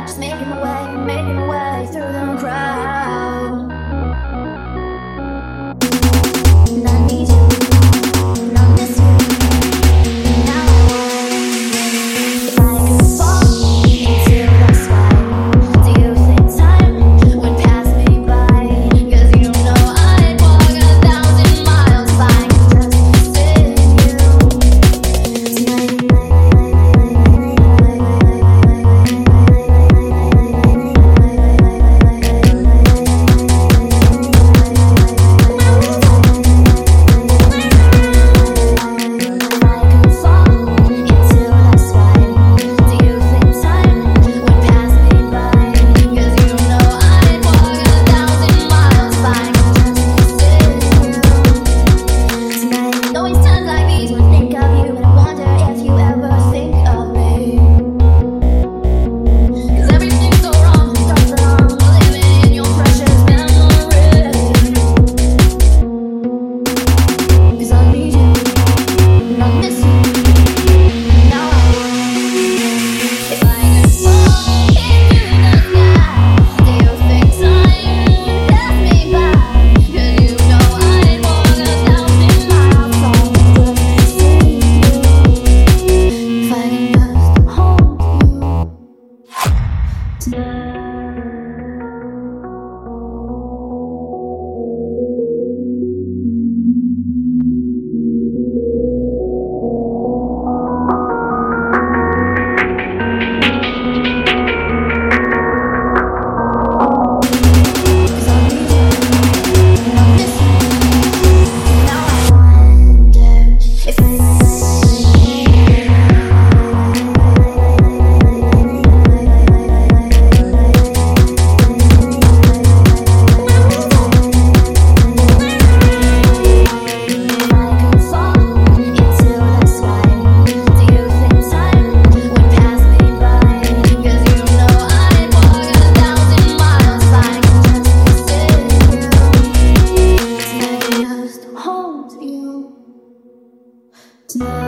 Just making my way, making my way through. tonight.